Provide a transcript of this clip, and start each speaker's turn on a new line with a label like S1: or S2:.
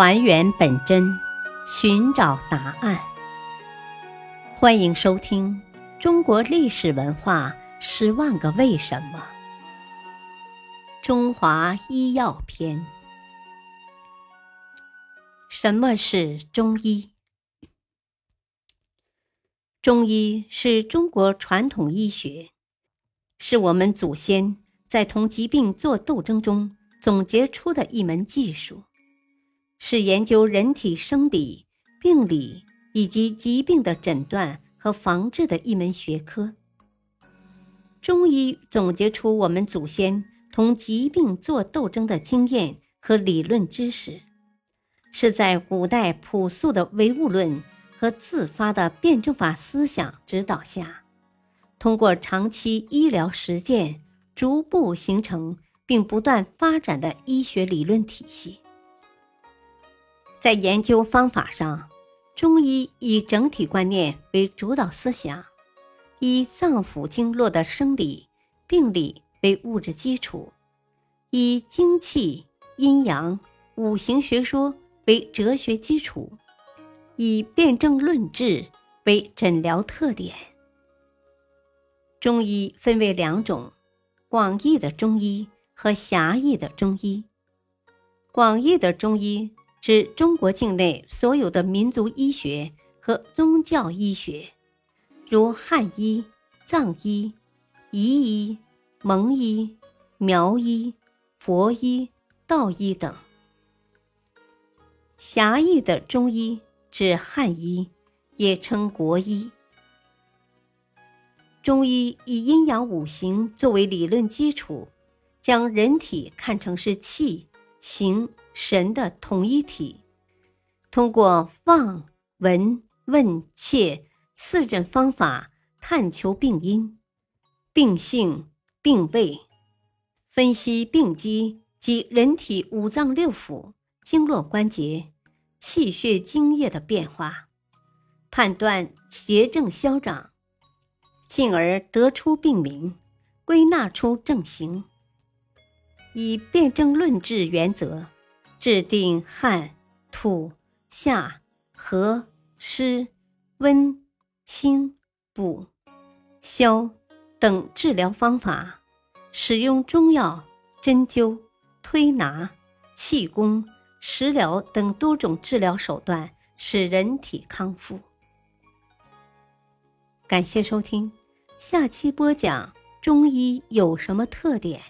S1: 还原本真，寻找答案。欢迎收听《中国历史文化十万个为什么》——中华医药篇。什么是中医？中医是中国传统医学，是我们祖先在同疾病做斗争中总结出的一门技术。是研究人体生理、病理以及疾病的诊断和防治的一门学科。中医总结出我们祖先同疾病作斗争的经验和理论知识，是在古代朴素的唯物论和自发的辩证法思想指导下，通过长期医疗实践，逐步形成并不断发展的医学理论体系。在研究方法上，中医以整体观念为主导思想，以脏腑经络的生理、病理为物质基础，以精气、阴阳、五行学说为哲学基础，以辨证论治为诊疗特点。中医分为两种：广义的中医和狭义的中医。广义的中医。指中国境内所有的民族医学和宗教医学，如汉医、藏医、彝医、蒙医、苗医、佛医、道医等。狭义的中医指汉医，也称国医。中医以阴阳五行作为理论基础，将人体看成是气。形神的统一体，通过望、闻、问、切四诊方法探求病因、病性、病位，分析病机及人体五脏六腑、经络关节、气血津液的变化，判断邪正消长，进而得出病名，归纳出症型。以辨证论治原则，制定汗、吐、下、和、湿、温、清、补、消等治疗方法，使用中药、针灸、推拿、气功、食疗等多种治疗手段，使人体康复。感谢收听，下期播讲中医有什么特点。